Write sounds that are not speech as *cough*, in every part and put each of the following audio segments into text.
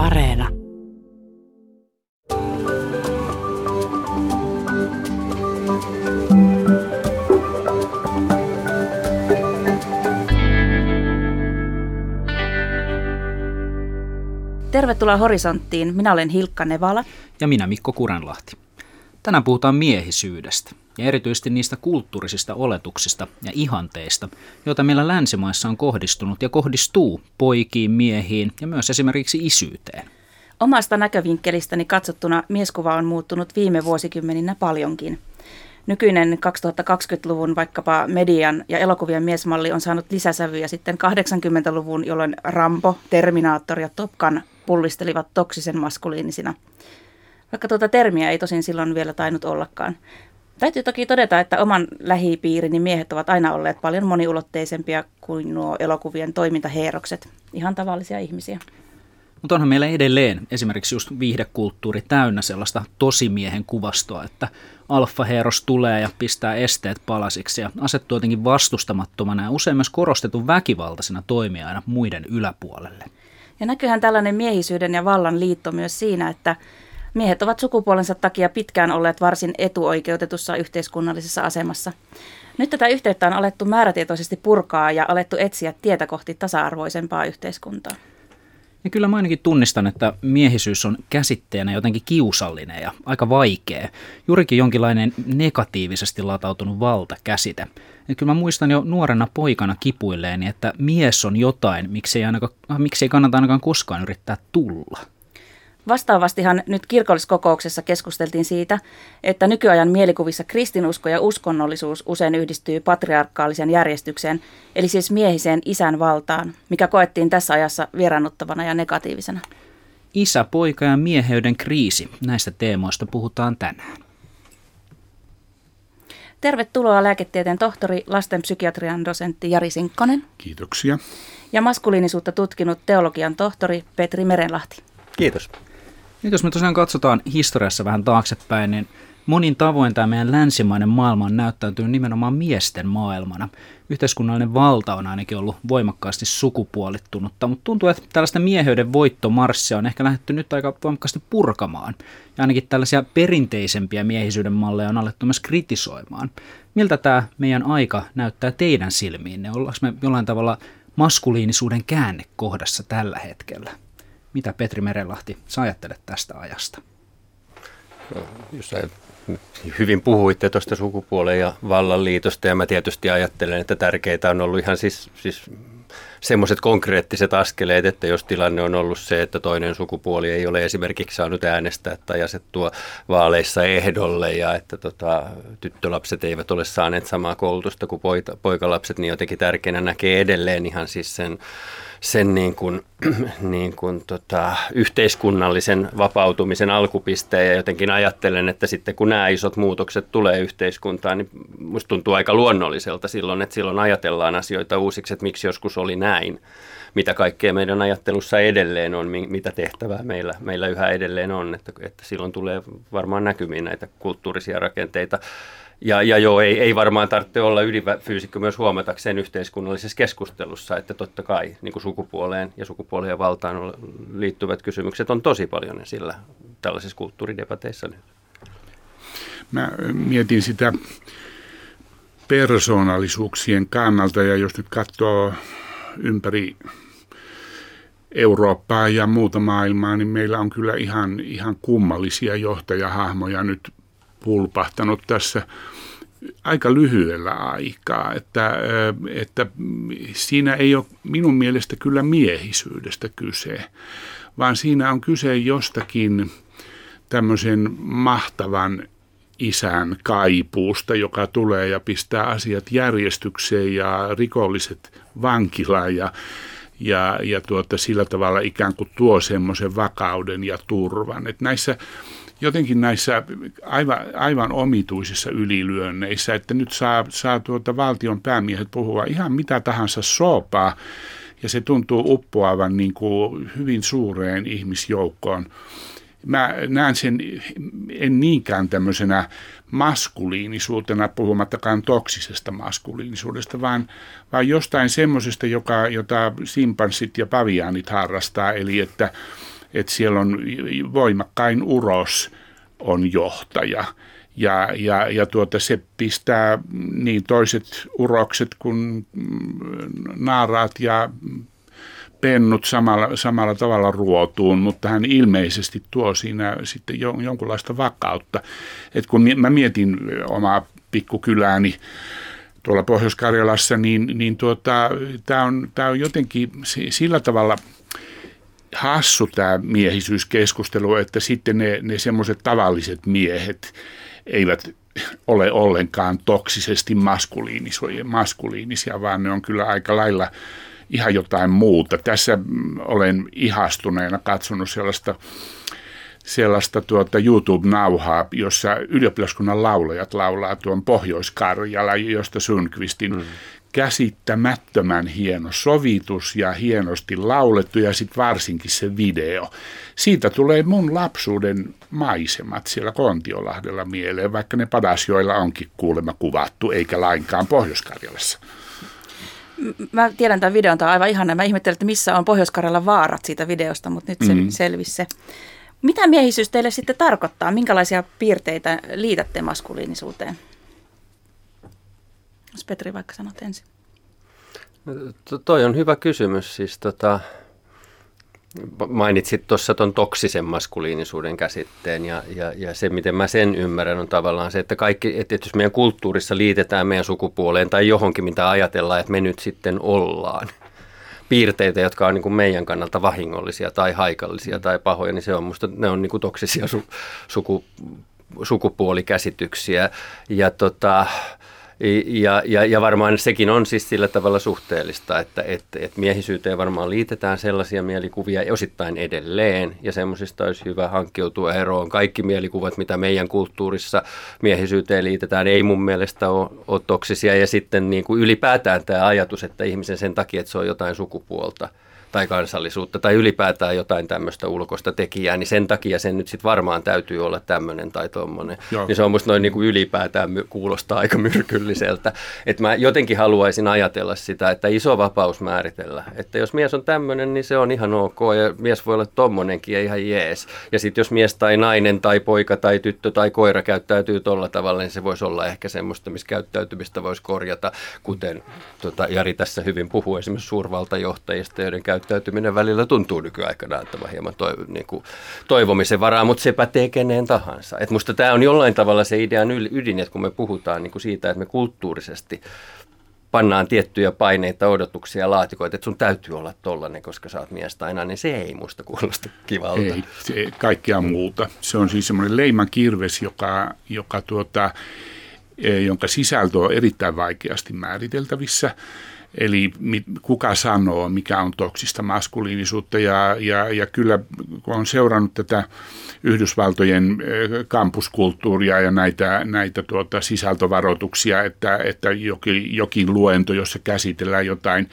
Areena. Tervetuloa Horisonttiin. Minä olen Hilkka Nevala. Ja minä Mikko Kurenlahti. Tänään puhutaan miehisyydestä ja erityisesti niistä kulttuurisista oletuksista ja ihanteista, joita meillä länsimaissa on kohdistunut ja kohdistuu poikiin, miehiin ja myös esimerkiksi isyyteen. Omasta näkövinkkelistäni katsottuna mieskuva on muuttunut viime vuosikymmeninä paljonkin. Nykyinen 2020-luvun vaikkapa median ja elokuvien miesmalli on saanut lisäsävyjä sitten 80-luvun, jolloin Rambo, Terminaattor ja Top Gun pullistelivat toksisen maskuliinisina. Vaikka tuota termiä ei tosin silloin vielä tainnut ollakaan. Täytyy toki todeta, että oman lähipiirini miehet ovat aina olleet paljon moniulotteisempia kuin nuo elokuvien toimintaheerokset. Ihan tavallisia ihmisiä. Mutta onhan meillä edelleen esimerkiksi just viihdekulttuuri täynnä sellaista tosimiehen kuvastoa, että alfaheeros tulee ja pistää esteet palasiksi ja asettuu jotenkin vastustamattomana ja usein myös korostetun väkivaltaisena toimijana muiden yläpuolelle. Ja näkyyhän tällainen miehisyyden ja vallan liitto myös siinä, että miehet ovat sukupuolensa takia pitkään olleet varsin etuoikeutetussa yhteiskunnallisessa asemassa. Nyt tätä yhteyttä on alettu määrätietoisesti purkaa ja alettu etsiä tietä kohti tasa-arvoisempaa yhteiskuntaa. Ja kyllä mä ainakin tunnistan, että miehisyys on käsitteenä jotenkin kiusallinen ja aika vaikea. Juurikin jonkinlainen negatiivisesti latautunut valtakäsite. Ja kyllä mä muistan jo nuorena poikana kipuilleeni, että mies on jotain, miksi ei, ainakaan, miksi ei kannata ainakaan koskaan yrittää tulla. Vastaavastihan nyt kirkolliskokouksessa keskusteltiin siitä, että nykyajan mielikuvissa kristinusko ja uskonnollisuus usein yhdistyy patriarkaalisen järjestykseen, eli siis miehiseen isän valtaan, mikä koettiin tässä ajassa vieraannuttavana ja negatiivisena. Isä, poika ja mieheyden kriisi. Näistä teemoista puhutaan tänään. Tervetuloa lääketieteen tohtori, lastenpsykiatrian dosentti Jari Sinkkonen. Kiitoksia. Ja maskuliinisuutta tutkinut teologian tohtori Petri Merenlahti. Kiitos. Nyt jos me tosiaan katsotaan historiassa vähän taaksepäin, niin monin tavoin tämä meidän länsimainen maailma on näyttäytynyt nimenomaan miesten maailmana. Yhteiskunnallinen valta on ainakin ollut voimakkaasti sukupuolittunutta, mutta tuntuu, että tällaista mieheyden voittomarssia on ehkä lähdetty nyt aika voimakkaasti purkamaan. Ja ainakin tällaisia perinteisempiä miehisyyden malleja on alettu myös kritisoimaan. Miltä tämä meidän aika näyttää teidän silmiinne? Ollaanko me jollain tavalla maskuliinisuuden käännekohdassa tällä hetkellä? Mitä Petri Merelahti, sä ajattelet tästä ajasta? No, jos hyvin puhuitte tuosta sukupuolen ja vallanliitosta ja mä tietysti ajattelen, että tärkeitä on ollut ihan siis, siis semmoiset konkreettiset askeleet, että jos tilanne on ollut se, että toinen sukupuoli ei ole esimerkiksi saanut äänestää tai asettua vaaleissa ehdolle ja että tota, tyttölapset eivät ole saaneet samaa koulutusta kuin poika, poikalapset, niin jotenkin tärkeänä näkee edelleen ihan siis sen sen niin kuin, *clears throat* niin kuin tota, yhteiskunnallisen vapautumisen alkupisteen ja jotenkin ajattelen, että sitten kun nämä isot muutokset tulee yhteiskuntaan, niin musta tuntuu aika luonnolliselta silloin, että silloin ajatellaan asioita uusiksi, että miksi joskus oli näin, mitä kaikkea meidän ajattelussa edelleen on, mitä tehtävää meillä, meillä yhä edelleen on, että, että silloin tulee varmaan näkymiin näitä kulttuurisia rakenteita. Ja, ja joo, ei, ei varmaan tarvitse olla ydinfyysikkö myös huomatakseen yhteiskunnallisessa keskustelussa, että totta kai niin kuin sukupuoleen ja sukupuoleen valtaan liittyvät kysymykset on tosi paljon sillä tällaisissa kulttuuridebateissa nyt. Mä mietin sitä persoonallisuuksien kannalta ja jos nyt katsoo ympäri Eurooppaa ja muuta maailmaa, niin meillä on kyllä ihan, ihan kummallisia johtajahahmoja nyt pulpahtanut tässä aika lyhyellä aikaa, että, että siinä ei ole minun mielestä kyllä miehisyydestä kyse, vaan siinä on kyse jostakin tämmöisen mahtavan isän kaipuusta, joka tulee ja pistää asiat järjestykseen ja rikolliset vankilaan ja, ja, ja tuota, sillä tavalla ikään kuin tuo semmoisen vakauden ja turvan. Et näissä jotenkin näissä aivan, aivan omituisissa ylilyönneissä, että nyt saa, saa tuota valtion päämiehet puhua ihan mitä tahansa soopaa, ja se tuntuu uppoavan niin kuin hyvin suureen ihmisjoukkoon. Mä näen sen en niinkään tämmöisenä maskuliinisuutena, puhumattakaan toksisesta maskuliinisuudesta, vaan, vaan jostain semmoisesta, jota simpanssit ja paviaanit harrastaa, eli että että siellä on voimakkain uros on johtaja. Ja, ja, ja tuota, se pistää niin toiset urokset kuin naaraat ja pennut samalla, samalla tavalla ruotuun, mutta hän ilmeisesti tuo siinä sitten jonkunlaista vakautta. Et kun mä mietin omaa pikkukylääni tuolla Pohjois-Karjalassa, niin, niin tuota, tämä on, on jotenkin sillä tavalla hassu tämä miehisyyskeskustelu, että sitten ne, ne semmoiset tavalliset miehet eivät ole ollenkaan toksisesti maskuliinisia, vaan ne on kyllä aika lailla ihan jotain muuta. Tässä olen ihastuneena katsonut sellaista sellaista tuota YouTube-nauhaa, jossa ylioppilaskunnan laulajat laulaa tuon Pohjois-Karjala, josta Sundqvistin mm. Käsittämättömän hieno sovitus ja hienosti laulettu ja sitten varsinkin se video. Siitä tulee mun lapsuuden maisemat siellä Kontiolahdella mieleen, vaikka ne Padasjoilla onkin kuulemma kuvattu, eikä lainkaan Pohjois-Karjalassa. Mä tiedän tämän videon, tämä on aivan ihana. Mä ihmettelen, että missä on pohjois vaarat siitä videosta, mutta nyt se mm. selvisi se. Mitä miehisyys teille sitten tarkoittaa? Minkälaisia piirteitä liitätte maskuliinisuuteen? Jos Petri vaikka sanot ensin. No, toi on hyvä kysymys. Siis tota, mainitsit tuossa tuon toksisen maskuliinisuuden käsitteen ja, ja, ja se, miten mä sen ymmärrän, on tavallaan se, että kaikki, että jos meidän kulttuurissa liitetään meidän sukupuoleen tai johonkin, mitä ajatellaan, että me nyt sitten ollaan, piirteitä, jotka on niin kuin meidän kannalta vahingollisia tai haikallisia tai pahoja, niin se on musta, ne on niin kuin toksisia su, suku, sukupuolikäsityksiä. Ja tota, ja, ja, ja varmaan sekin on siis sillä tavalla suhteellista, että et, et miehisyyteen varmaan liitetään sellaisia mielikuvia osittain edelleen, ja semmoisista olisi hyvä hankkiutua eroon. Kaikki mielikuvat, mitä meidän kulttuurissa miehisyyteen liitetään, ei mun mielestä ole, ole toksisia, ja sitten niin kuin ylipäätään tämä ajatus, että ihmisen sen takia, että se on jotain sukupuolta – tai kansallisuutta tai ylipäätään jotain tämmöistä ulkoista tekijää, niin sen takia sen nyt sitten varmaan täytyy olla tämmöinen tai tuommoinen. Niin se on musta noin niin kuin ylipäätään kuulostaa aika myrkylliseltä. Että mä jotenkin haluaisin ajatella sitä, että iso vapaus määritellä. Että jos mies on tämmöinen, niin se on ihan ok ja mies voi olla tommonenkin ja ihan jees. Ja sitten jos mies tai nainen tai poika tai tyttö tai koira käyttäytyy tolla tavalla, niin se voisi olla ehkä semmoista, missä käyttäytymistä voisi korjata, kuten tota, Jari tässä hyvin puhuu esimerkiksi suurvaltajohtajista, joiden käy käyttäytyminen välillä tuntuu nykyaikana antavan hieman toi, niin kuin, toivomisen varaa, mutta se pätee keneen tahansa. Et musta tämä on jollain tavalla se idean ydin, että kun me puhutaan niin kuin siitä, että me kulttuurisesti pannaan tiettyjä paineita, odotuksia, laatikoita, että sun täytyy olla tollainen, koska sä oot mies tai nainen. Se ei musta kuulosta kivalta. Ei, se, kaikkea muuta. Se on siis semmoinen leiman kirves, joka, joka tuota, e, jonka sisältö on erittäin vaikeasti määriteltävissä. Eli kuka sanoo, mikä on toksista maskuliinisuutta. Ja, ja, ja kyllä kun on seurannut tätä Yhdysvaltojen kampuskulttuuria ja näitä, näitä tuota sisältövaroituksia, että, että jokin, jokin luento, jossa käsitellään jotain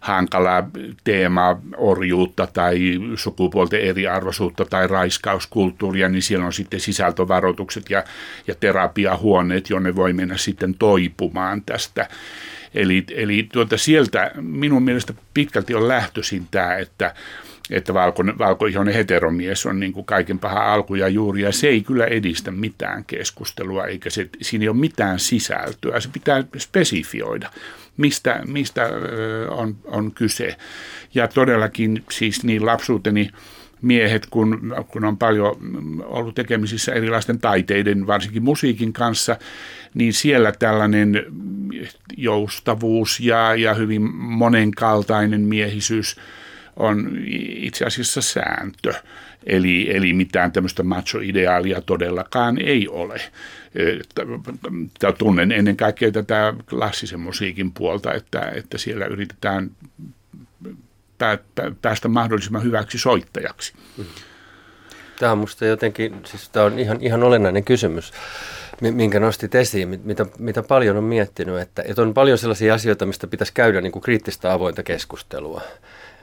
hankalaa teemaa, orjuutta tai sukupuolten eriarvoisuutta tai raiskauskulttuuria, niin siellä on sitten sisältövaroitukset ja, ja terapiahuoneet, jonne voi mennä sitten toipumaan tästä. Eli, eli tuota sieltä minun mielestä pitkälti on lähtöisin tämä, että, että valko, valkoihoinen heteromies on niin kuin kaiken paha alku ja juuri, ja se ei kyllä edistä mitään keskustelua, eikä se, siinä ei ole mitään sisältöä. Se pitää spesifioida, mistä, mistä on, on kyse. Ja todellakin siis niin lapsuuteni miehet, kun, kun on paljon ollut tekemisissä erilaisten taiteiden, varsinkin musiikin kanssa, niin siellä tällainen joustavuus ja, ja hyvin monenkaltainen miehisyys on itse asiassa sääntö. Eli, eli mitään tämmöistä macho-ideaalia todellakaan ei ole. Tunnen ennen kaikkea tätä klassisen musiikin puolta, että, että siellä yritetään päästä mahdollisimman hyväksi soittajaksi. Tämä on minusta jotenkin, siis tämä on ihan, ihan olennainen kysymys, minkä nostit esiin, mitä, mitä paljon on miettinyt, että, että on paljon sellaisia asioita, mistä pitäisi käydä niin kuin kriittistä avointa keskustelua.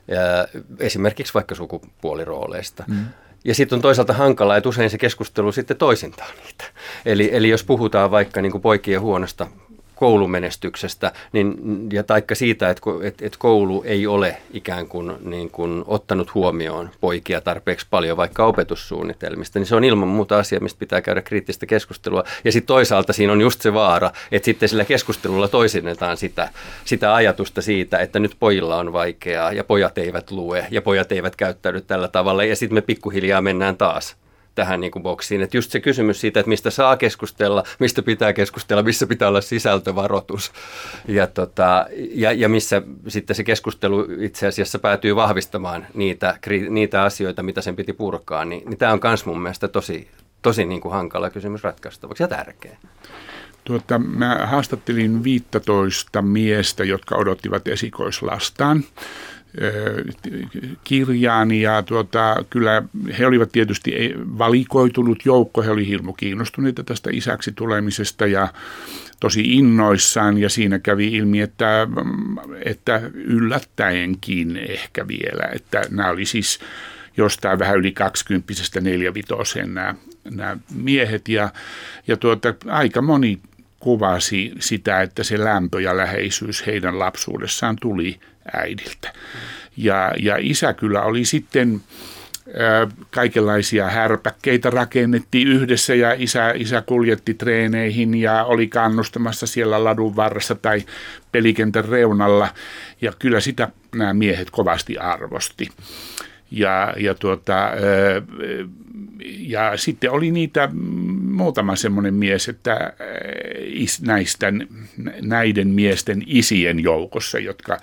Ja esimerkiksi vaikka sukupuolirooleista. Mm. Ja sitten on toisaalta hankalaa, että usein se keskustelu sitten toisintaa niitä. Eli, eli jos puhutaan vaikka niin kuin poikien huonosta koulumenestyksestä, niin, ja taikka siitä, että, että, että koulu ei ole ikään kuin, niin kuin ottanut huomioon poikia tarpeeksi paljon vaikka opetussuunnitelmista, niin se on ilman muuta asia, mistä pitää käydä kriittistä keskustelua. Ja sitten toisaalta siinä on just se vaara, että sitten sillä keskustelulla toisinnetaan sitä, sitä ajatusta siitä, että nyt pojilla on vaikeaa ja pojat eivät lue ja pojat eivät käyttäydy tällä tavalla ja sitten me pikkuhiljaa mennään taas tähän niin kuin boksiin. Että just se kysymys siitä, että mistä saa keskustella, mistä pitää keskustella, missä pitää olla sisältövaroitus ja, tota, ja, ja missä sitten se keskustelu itse asiassa päätyy vahvistamaan niitä, niitä asioita, mitä sen piti purkaa, niin, niin tämä on myös mun mielestä tosi, tosi niin kuin hankala kysymys ratkaistavaksi ja tärkeä. Tuota, mä haastattelin 15 miestä, jotka odottivat esikoislastaan kirjaan ja tuota, kyllä he olivat tietysti valikoitunut joukko, he olivat hirmu kiinnostuneita tästä isäksi tulemisesta ja tosi innoissaan. Ja siinä kävi ilmi, että, että yllättäenkin ehkä vielä, että nämä oli siis jostain vähän yli 20 neljävitoseen nämä, nämä miehet. Ja, ja tuota, aika moni kuvasi sitä, että se lämpö ja läheisyys heidän lapsuudessaan tuli äidiltä. Ja, ja isä kyllä oli sitten kaikenlaisia härpäkkeitä rakennettiin yhdessä ja isä, isä kuljetti treeneihin ja oli kannustamassa siellä ladun varressa tai pelikentän reunalla ja kyllä sitä nämä miehet kovasti arvosti. Ja, ja tuota, ja sitten oli niitä muutama semmoinen mies, että äh, näistä, näiden miesten isien joukossa, jotka,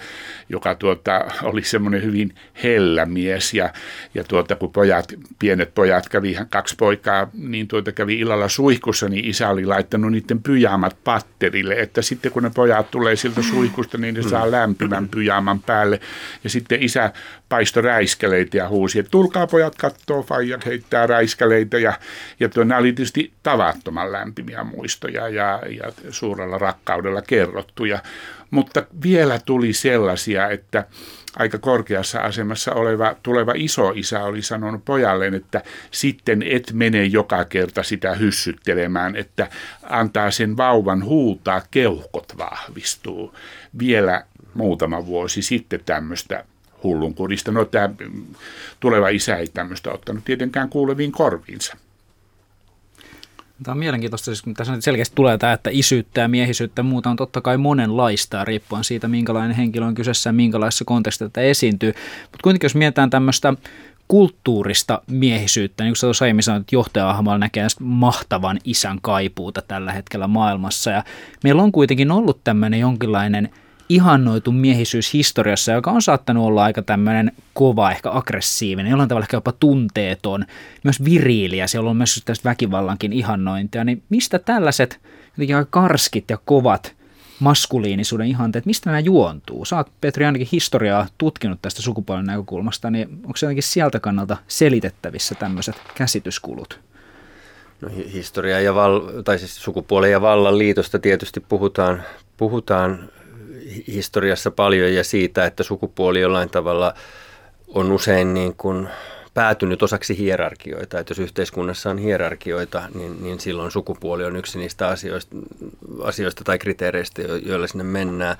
joka tuota, oli semmoinen hyvin hellä mies. Ja, ja tuota, kun pojat, pienet pojat kävi, kaksi poikaa, niin tuota kävi illalla suihkussa, niin isä oli laittanut niiden pyjaamat patterille, että sitten kun ne pojat tulee siltä suihkusta, niin ne saa lämpimän pyjaaman päälle. Ja sitten isä paistoi räiskeleitä ja huusi, että tulkaa pojat kattoo, faija heittää räiskeleitä ja, ja tuo, nämä oli tietysti tavattoman lämpimiä muistoja ja, ja suurella rakkaudella kerrottuja, mutta vielä tuli sellaisia, että aika korkeassa asemassa oleva tuleva isoisä oli sanonut pojalleen, että sitten et mene joka kerta sitä hyssyttelemään, että antaa sen vauvan huutaa, keuhkot vahvistuu. Vielä muutama vuosi sitten tämmöistä hullunkurista. No tämä tuleva isä ei tämmöistä ottanut tietenkään kuuleviin korviinsa. Tämä on mielenkiintoista, siis kun tässä selkeästi tulee tämä, että isyyttä ja miehisyyttä ja muuta on totta kai monenlaista, riippuen siitä, minkälainen henkilö on kyseessä ja minkälaisessa kontekstissa tätä esiintyy. Mutta kuitenkin jos mietitään tämmöistä kulttuurista miehisyyttä, niin kuin sä tuossa aiemmin sanoit, että johtaja näkee mahtavan isän kaipuuta tällä hetkellä maailmassa. Ja meillä on kuitenkin ollut tämmöinen jonkinlainen – ihannoitu miehisyys historiassa, joka on saattanut olla aika tämmöinen kova, ehkä aggressiivinen, jollain tavalla ehkä jopa tunteeton, myös viriiliä, siellä on myös tästä väkivallankin ihannointia, niin mistä tällaiset jotenkin aika karskit ja kovat maskuliinisuuden ihanteet, mistä nämä juontuu? Oot, Petri, ainakin historiaa tutkinut tästä sukupuolen näkökulmasta, niin onko se jotenkin sieltä kannalta selitettävissä tämmöiset käsityskulut? No, historia ja val, tai siis sukupuolen ja vallan liitosta tietysti puhutaan, puhutaan historiassa paljon ja siitä, että sukupuoli jollain tavalla on usein niin kuin päätynyt osaksi hierarkioita. Että jos yhteiskunnassa on hierarkioita, niin, niin silloin sukupuoli on yksi niistä asioista, asioista tai kriteereistä, joilla sinne mennään.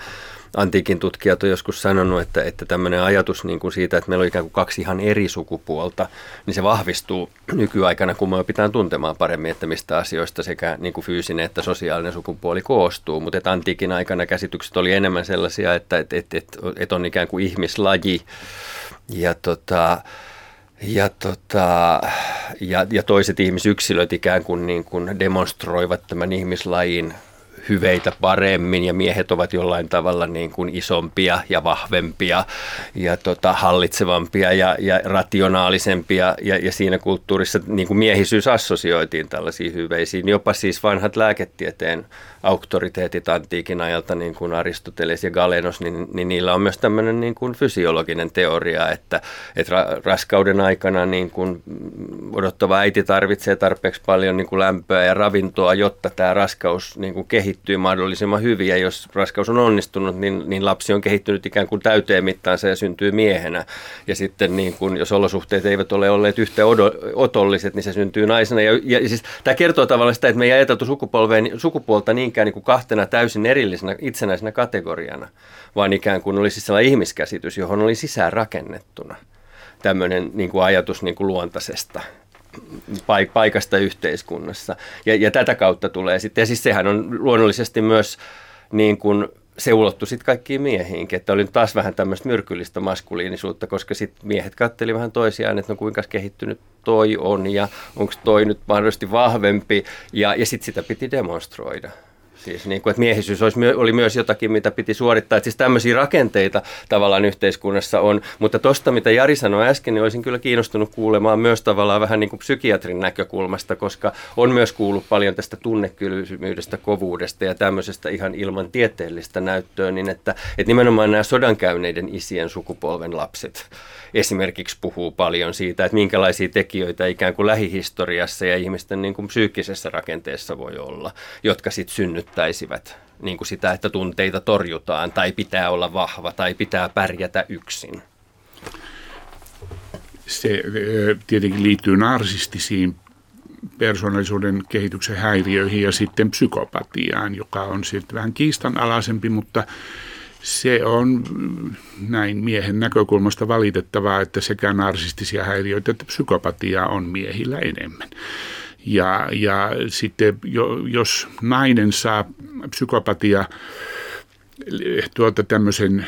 Antiikin tutkijat on joskus sanonut, että, että tämmöinen ajatus niin kuin siitä, että meillä on ikään kuin kaksi ihan eri sukupuolta, niin se vahvistuu nykyaikana, kun me opitaan tuntemaan paremmin, että mistä asioista sekä niin kuin fyysinen että sosiaalinen sukupuoli koostuu. Mutta antiikin aikana käsitykset oli enemmän sellaisia, että, että, että, että, että on ikään kuin ihmislaji. Ja tota, ja, tota, ja, ja toiset ihmisyksilöt ikään kuin, niin kuin demonstroivat tämän ihmislajin hyveitä paremmin ja miehet ovat jollain tavalla niin kuin isompia ja vahvempia ja tota, hallitsevampia ja, ja rationaalisempia ja, ja siinä kulttuurissa niin kuin miehisyys assosioitiin tällaisiin hyveisiin. Jopa siis vanhat lääketieteen auktoriteetit antiikin ajalta, niin kuin Aristoteles ja Galenos, niin, niin niillä on myös tämmöinen niin kuin fysiologinen teoria, että, että ra, raskauden aikana niin kuin odottava äiti tarvitsee tarpeeksi paljon niin kuin lämpöä ja ravintoa, jotta tämä raskaus niin kuin kehittyy kehittyy mahdollisimman hyvin ja jos raskaus on onnistunut, niin, niin lapsi on kehittynyt ikään kuin täyteen mittaansa ja syntyy miehenä. Ja sitten niin kun, jos olosuhteet eivät ole olleet yhtä otolliset, niin se syntyy naisena. Ja, ja siis, tämä kertoo tavallaan sitä, että me ei ajateltu sukupuolta niinkään niin kuin kahtena täysin erillisenä itsenäisenä kategoriana, vaan ikään kuin olisi sellainen ihmiskäsitys, johon oli sisään rakennettuna tämmöinen niin kuin ajatus niin kuin luontaisesta paikasta yhteiskunnassa. Ja, ja tätä kautta tulee sitten, ja siis sehän on luonnollisesti myös niin kuin se ulottui sitten kaikkiin miehiinkin, että oli taas vähän tämmöistä myrkyllistä maskuliinisuutta, koska sitten miehet katteli vähän toisiaan, että no kuinka kehittynyt toi on ja onko toi nyt mahdollisesti vahvempi ja, ja sitten sitä piti demonstroida. Siis niin kuin, että miehisyys olisi, oli myös jotakin, mitä piti suorittaa. Että siis tämmöisiä rakenteita tavallaan yhteiskunnassa on. Mutta tuosta, mitä Jari sanoi äsken, niin olisin kyllä kiinnostunut kuulemaan myös tavallaan vähän niin kuin psykiatrin näkökulmasta, koska on myös kuullut paljon tästä tunnekylmyydestä, kovuudesta ja tämmöisestä ihan ilman tieteellistä näyttöä, niin että, että nimenomaan nämä sodankäyneiden isien sukupolven lapset esimerkiksi puhuu paljon siitä, että minkälaisia tekijöitä ikään kuin lähihistoriassa ja ihmisten niin kuin psyykkisessä rakenteessa voi olla, jotka sitten synnyttäisivät niin kuin sitä, että tunteita torjutaan tai pitää olla vahva tai pitää pärjätä yksin. Se tietenkin liittyy narsistisiin persoonallisuuden kehityksen häiriöihin ja sitten psykopatiaan, joka on sitten vähän kiistanalaisempi, mutta se on näin miehen näkökulmasta valitettavaa, että sekä narsistisia häiriöitä että psykopatiaa on miehillä enemmän. Ja, ja sitten jo, jos nainen saa psykopatia tuota tämmöisen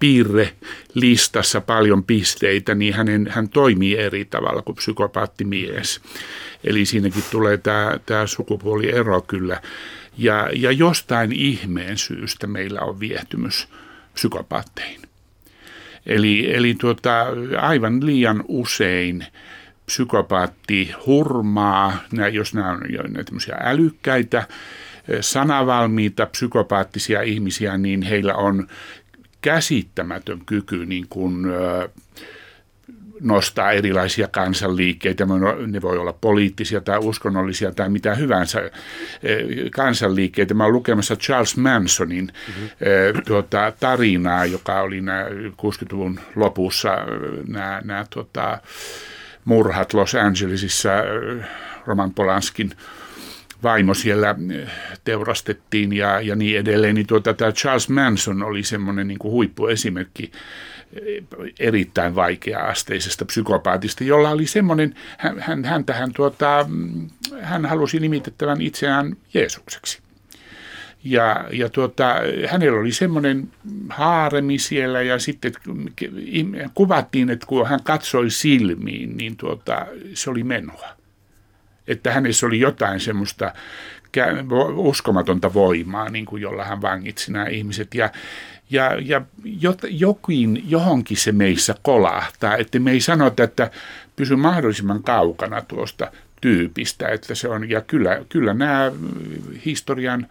piirrelistassa paljon pisteitä, niin hänen, hän toimii eri tavalla kuin psykopaattimies. Eli siinäkin tulee tämä, tämä sukupuoliero kyllä ja, ja jostain ihmeen syystä meillä on viehtymys psykopaatteihin. Eli, eli tuota, aivan liian usein psykopaatti hurmaa, jos nämä on jo älykkäitä, sanavalmiita, psykopaattisia ihmisiä, niin heillä on käsittämätön kyky niin kuin, nostaa erilaisia kansanliikkeitä. Ne voi olla poliittisia tai uskonnollisia tai mitä hyvänsä kansanliikkeitä. Mä olen lukemassa Charles Mansonin mm-hmm. tuota, tarinaa, joka oli 60-luvun lopussa nämä, nämä tuota, murhat Los Angelesissa Roman Polanskin vaimo siellä teurastettiin ja, ja niin edelleen, niin tuota, tämä Charles Manson oli semmoinen niin kuin huippuesimerkki erittäin vaikea-asteisesta psykopaatista, jolla oli semmoinen, hän, hän, häntä, hän, tuota, hän halusi nimitettävän itseään Jeesukseksi. Ja, ja tuota, hänellä oli semmoinen haaremi siellä ja sitten kuvattiin, että kun hän katsoi silmiin, niin tuota, se oli menoa. Että hänessä oli jotain semmoista uskomatonta voimaa, niin kuin jolla hän vangitsi nämä ihmiset. Ja, ja, ja jokin, johonkin se meissä kolahtaa, että me ei sanota, että pysy mahdollisimman kaukana tuosta tyypistä, että se on, ja kyllä, kyllä nämä historian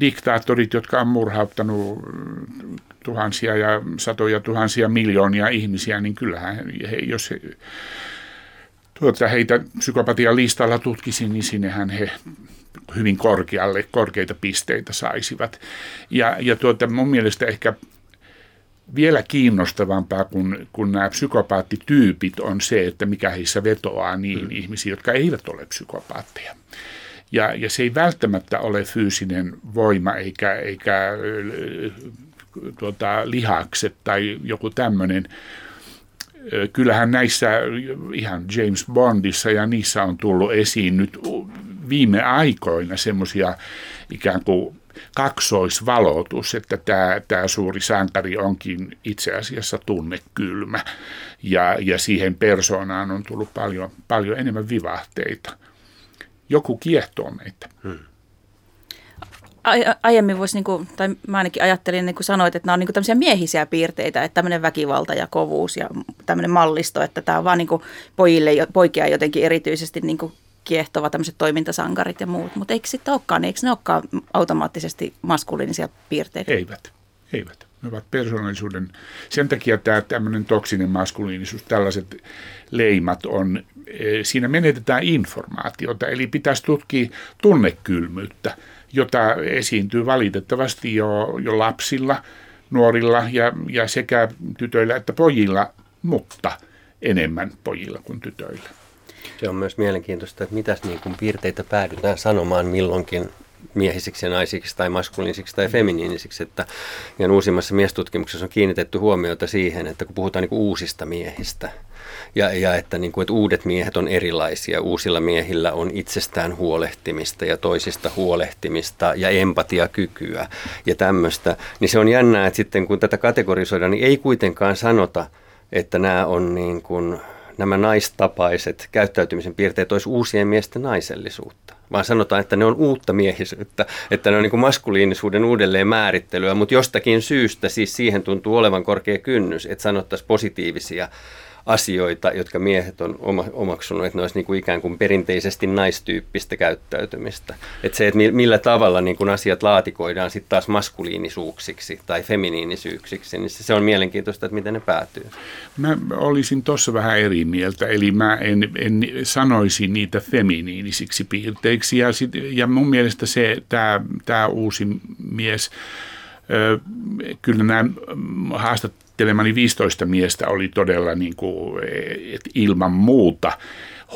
diktaattorit, jotka on murhauttanut tuhansia ja satoja tuhansia miljoonia ihmisiä, niin kyllähän he, jos he, tuota, heitä psykopatian listalla tutkisin, niin sinnehän he hyvin korkealle, korkeita pisteitä saisivat. Ja, ja tuota, mun mielestä ehkä vielä kiinnostavampaa kuin, kuin nämä psykopaattityypit on se, että mikä heissä vetoaa niin mm. ihmisiä, jotka eivät ole psykopaatteja. Ja, ja se ei välttämättä ole fyysinen voima eikä, eikä tuota, lihakset tai joku tämmöinen. Kyllähän näissä ihan James Bondissa ja niissä on tullut esiin nyt viime aikoina semmoisia ikään kuin kaksoisvalotus, että tämä, tämä suuri sankari onkin itse asiassa tunnekylmä ja, ja siihen persoonaan on tullut paljon, paljon enemmän vivahteita. Joku kiehtoo meitä. Hmm. Aiemmin voisi, niin kuin, tai mä ainakin ajattelin, niin kuin sanoit, että nämä on niin kuin tämmöisiä miehisiä piirteitä, että tämmöinen väkivalta ja kovuus ja tämmöinen mallisto, että tämä on vaan niin kuin pojille, poikia jotenkin erityisesti niin kuin kiehtova tämmöiset toimintasankarit ja muut, mutta eikö sitten olekaan, eikö ne olekaan automaattisesti maskuliinisia piirteitä? Eivät, eivät. Ne ovat persoonallisuuden, sen takia tämä tämmöinen toksinen maskuliinisuus, tällaiset leimat on, e, siinä menetetään informaatiota, eli pitäisi tutkia tunnekylmyyttä jota esiintyy valitettavasti jo, jo lapsilla, nuorilla ja, ja sekä tytöillä että pojilla, mutta enemmän pojilla kuin tytöillä. Se on myös mielenkiintoista, että mitäs niin kuin piirteitä päädytään sanomaan milloinkin miehisiksi ja naisiksi tai maskuliinisiksi tai feminiinisiksi. Että ihan uusimmassa miestutkimuksessa on kiinnitetty huomiota siihen, että kun puhutaan niin kuin uusista miehistä, ja, ja että, niin kuin, että uudet miehet on erilaisia. Uusilla miehillä on itsestään huolehtimista ja toisista huolehtimista ja empatiakykyä ja tämmöistä. Niin se on jännää, että sitten kun tätä kategorisoidaan, niin ei kuitenkaan sanota, että nämä on niin kuin, nämä naistapaiset käyttäytymisen piirteet olisi uusien miesten naisellisuutta. Vaan sanotaan, että ne on uutta miehisyyttä, että ne on niin maskuliinisuuden uudelleen määrittelyä, mutta jostakin syystä siis siihen tuntuu olevan korkea kynnys, että sanottaisiin positiivisia asioita, jotka miehet on omaksunut, että ne olisi niin kuin ikään kuin perinteisesti naistyyppistä käyttäytymistä. Että se, että millä tavalla niin kuin asiat laatikoidaan sitten taas maskuliinisuuksiksi tai feminiinisyyksiksi, niin se on mielenkiintoista, että miten ne päätyy. Mä olisin tuossa vähän eri mieltä, eli mä en, en sanoisi niitä feminiinisiksi piirteiksi, ja, sit, ja mun mielestä se, tämä uusi mies, kyllä nämä haastattelemani 15 miestä oli todella niin kuin, ilman muuta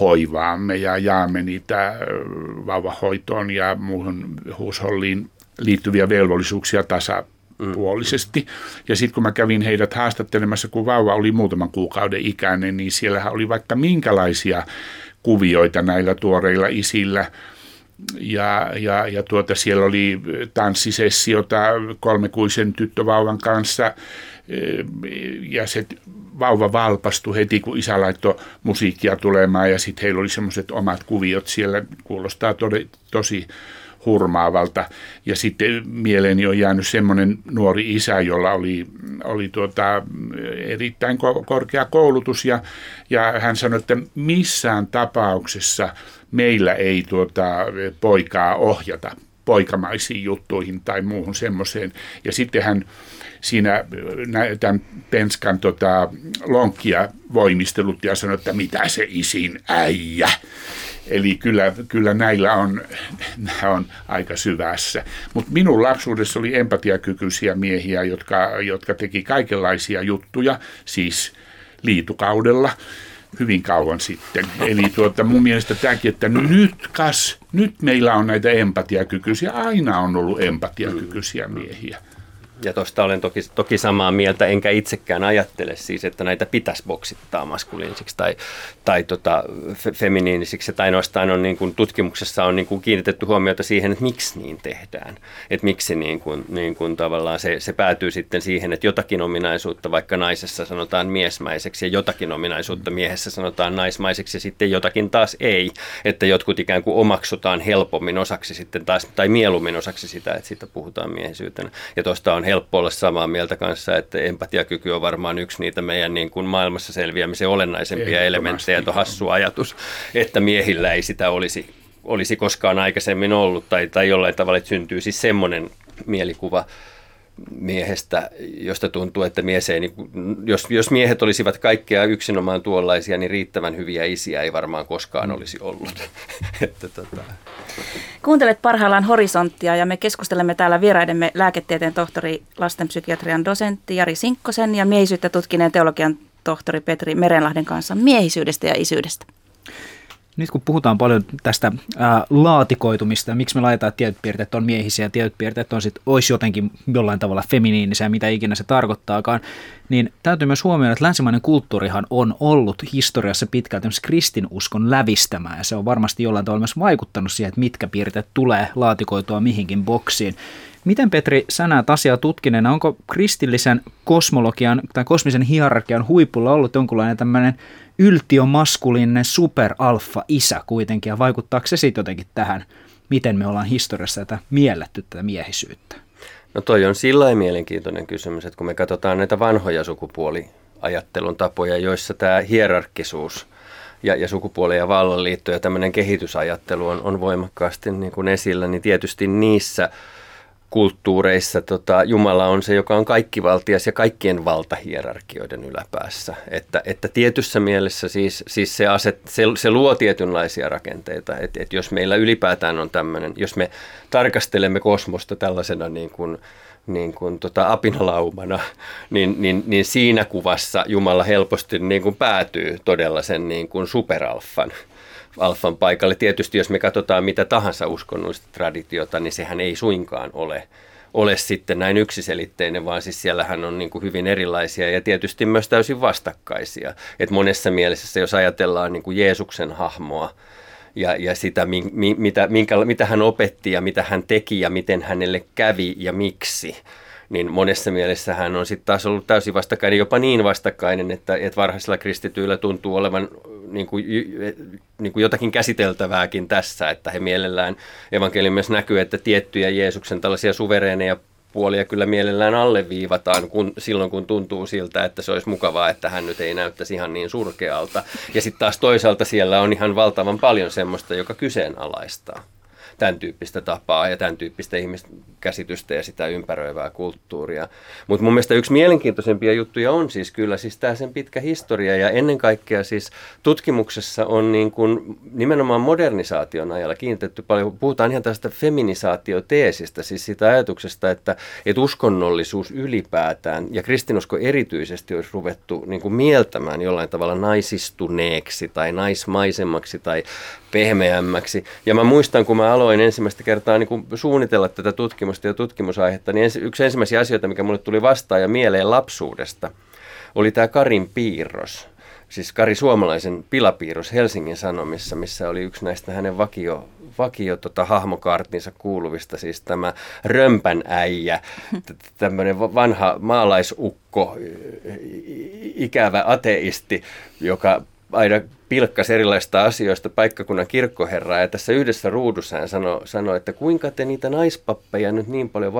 hoivaamme ja jaamme niitä vauvahoitoon ja muuhun huusholliin liittyviä velvollisuuksia tasapuolisesti. Ja sitten kun mä kävin heidät haastattelemassa, kun vauva oli muutaman kuukauden ikäinen, niin siellähän oli vaikka minkälaisia kuvioita näillä tuoreilla isillä. Ja, ja, ja tuota, siellä oli tanssisessiota kolmekuisen tyttövauvan kanssa. Ja se vauva valpastui heti, kun isä laittoi musiikkia tulemaan. Ja sitten heillä oli semmoiset omat kuviot siellä, kuulostaa tode, tosi hurmaavalta. Ja sitten mieleeni on jäänyt semmoinen nuori isä, jolla oli, oli tuota, erittäin korkea koulutus ja, ja hän sanoi, että missään tapauksessa meillä ei tuota, poikaa ohjata poikamaisiin juttuihin tai muuhun semmoiseen. Ja sitten hän siinä tämän penskan tota, lonkkia voimistelut ja sanoi, että mitä se isin äijä. Eli kyllä, kyllä näillä on, nämä on aika syvässä. Mutta minun lapsuudessa oli empatiakykyisiä miehiä, jotka, jotka teki kaikenlaisia juttuja, siis liitukaudella hyvin kauan sitten. Eli tuota, mun mielestä tämäkin, että nyt kas, nyt meillä on näitä empatiakykyisiä, aina on ollut empatiakykyisiä miehiä. Ja tuosta olen toki, toki samaa mieltä, enkä itsekään ajattele siis, että näitä pitäisi boksittaa maskuliinisiksi tai, tai tota, fe, feminiinisiksi. Tai noistaan on niin kuin, tutkimuksessa on niin kuin, kiinnitetty huomiota siihen, että miksi niin tehdään. Että miksi niin kuin, niin kuin, tavallaan se, se päätyy sitten siihen, että jotakin ominaisuutta vaikka naisessa sanotaan miesmäiseksi ja jotakin ominaisuutta miehessä sanotaan naismaiseksi ja sitten jotakin taas ei. Että jotkut ikään kuin omaksutaan helpommin osaksi sitten taas, tai mieluummin osaksi sitä, että siitä puhutaan miehisyytenä. Ja tuosta on helppo olla samaa mieltä kanssa, että empatiakyky on varmaan yksi niitä meidän niin kuin maailmassa selviämisen olennaisempia elementtejä. Tuo hassu ajatus, että miehillä ei sitä olisi, olisi koskaan aikaisemmin ollut tai, tai jollain tavalla että syntyy siis semmoinen mielikuva, miehestä, josta tuntuu, että mies ei, niin, jos, jos miehet olisivat kaikkea yksinomaan tuollaisia, niin riittävän hyviä isiä ei varmaan koskaan mm. olisi ollut. *laughs* että, tota. Kuuntelet parhaillaan Horisonttia ja me keskustelemme täällä vieraidemme lääketieteen tohtori, lastenpsykiatrian dosentti Jari Sinkkosen ja miehisyyttä tutkineen teologian tohtori Petri Merenlahden kanssa miehisyydestä ja isyydestä nyt kun puhutaan paljon tästä ää, laatikoitumista, miksi me laitetaan tietyt piirteet on miehisiä ja tietyt piirteet on sit, olisi jotenkin jollain tavalla feminiinisiä, mitä ikinä se tarkoittaakaan, niin täytyy myös huomioida, että länsimainen kulttuurihan on ollut historiassa pitkälti kristinuskon lävistämää ja se on varmasti jollain tavalla myös vaikuttanut siihen, että mitkä piirteet tulee laatikoitua mihinkin boksiin. Miten Petri, sä näet asiaa tutkineena, onko kristillisen kosmologian tai kosmisen hierarkian huipulla ollut jonkunlainen tämmöinen yltiomaskuliininen superalfa-isä kuitenkin, ja vaikuttaako se sitten jotenkin tähän, miten me ollaan historiassa tätä mielletty tätä miehisyyttä? No toi on sillä mielenkiintoinen kysymys, että kun me katsotaan näitä vanhoja sukupuoliajattelun tapoja, joissa tämä hierarkkisuus ja, ja sukupuoli- ja vallanliitto ja tämmöinen kehitysajattelu on, on voimakkaasti niin kuin esillä, niin tietysti niissä – kulttuureissa tota, Jumala on se, joka on kaikkivaltias ja kaikkien valtahierarkioiden yläpäässä. Että, että tietyssä mielessä siis, siis se, aset, se, se luo tietynlaisia rakenteita. Että et jos meillä ylipäätään on tämmöinen, jos me tarkastelemme kosmosta tällaisena niin kuin, niin kuin tota apinalaumana, niin, niin, niin siinä kuvassa Jumala helposti niin kuin päätyy todella sen niin kuin superalfan alfan paikalle. Tietysti jos me katsotaan mitä tahansa uskonnollista traditiota, niin sehän ei suinkaan ole ole sitten näin yksiselitteinen, vaan siis siellähän on niin hyvin erilaisia ja tietysti myös täysin vastakkaisia. Et monessa mielessä, jos ajatellaan niin Jeesuksen hahmoa ja, ja sitä, mi, mitä, minkä, mitä hän opetti ja mitä hän teki ja miten hänelle kävi ja miksi, niin monessa mielessä hän on sitten taas ollut täysin vastakkainen, jopa niin vastakkainen, että, että varhaisilla kristityillä tuntuu olevan niin kuin, niin kuin jotakin käsiteltävääkin tässä, että he mielellään, evankeliumissa näkyy, että tiettyjä Jeesuksen tällaisia suvereeneja puolia kyllä mielellään alleviivataan kun, silloin, kun tuntuu siltä, että se olisi mukavaa, että hän nyt ei näyttäisi ihan niin surkealta. Ja sitten taas toisaalta siellä on ihan valtavan paljon semmoista, joka kyseenalaistaa tämän tyyppistä tapaa ja tämän tyyppistä ihmiskäsitystä ja sitä ympäröivää kulttuuria. Mutta mun mielestä yksi mielenkiintoisempia juttuja on siis kyllä siis tämä sen pitkä historia ja ennen kaikkea siis tutkimuksessa on niin kuin nimenomaan modernisaation ajalla kiinnitetty paljon, puhutaan ihan tästä feminisaatioteesistä, siis siitä ajatuksesta, että, että uskonnollisuus ylipäätään ja kristinusko erityisesti olisi ruvettu niin kuin mieltämään jollain tavalla naisistuneeksi tai naismaisemmaksi tai pehmeämmäksi. Ja mä muistan, kun mä aloin ensimmäistä kertaa niin kun suunnitella tätä tutkimusta ja tutkimusaihetta, niin yksi ensimmäisiä asioita, mikä mulle tuli vastaan ja mieleen lapsuudesta, oli tämä Karin piirros. Siis Kari Suomalaisen pilapiirros Helsingin Sanomissa, missä oli yksi näistä hänen vakio, vakio tota, hahmokarttinsa kuuluvista, siis tämä römpän äijä, *laughs* tämmöinen vanha maalaisukko, ikävä ateisti, joka aina pilkkasi erilaisista asioista paikkakunnan kirkkoherraa. Ja tässä yhdessä ruudussa hän sanoi, sanoi, että kuinka te niitä naispappeja nyt niin paljon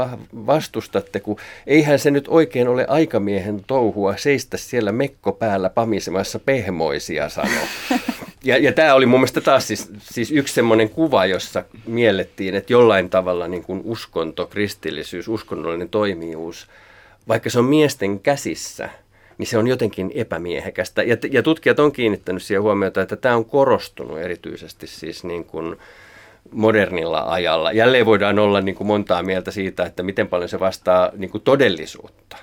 vastustatte, kun eihän se nyt oikein ole aikamiehen touhua seistä siellä mekko päällä pamisemassa pehmoisia, sanoi. *laughs* Ja, ja tämä oli mun mielestä taas siis, siis yksi semmoinen kuva, jossa miellettiin, että jollain tavalla niin kuin uskonto, kristillisyys, uskonnollinen toimijuus, vaikka se on miesten käsissä – niin se on jotenkin epämiehekästä. Ja, ja tutkijat on kiinnittänyt siihen huomiota, että tämä on korostunut erityisesti siis niin kuin modernilla ajalla. Jälleen voidaan olla niin kuin montaa mieltä siitä, että miten paljon se vastaa niin kuin todellisuutta.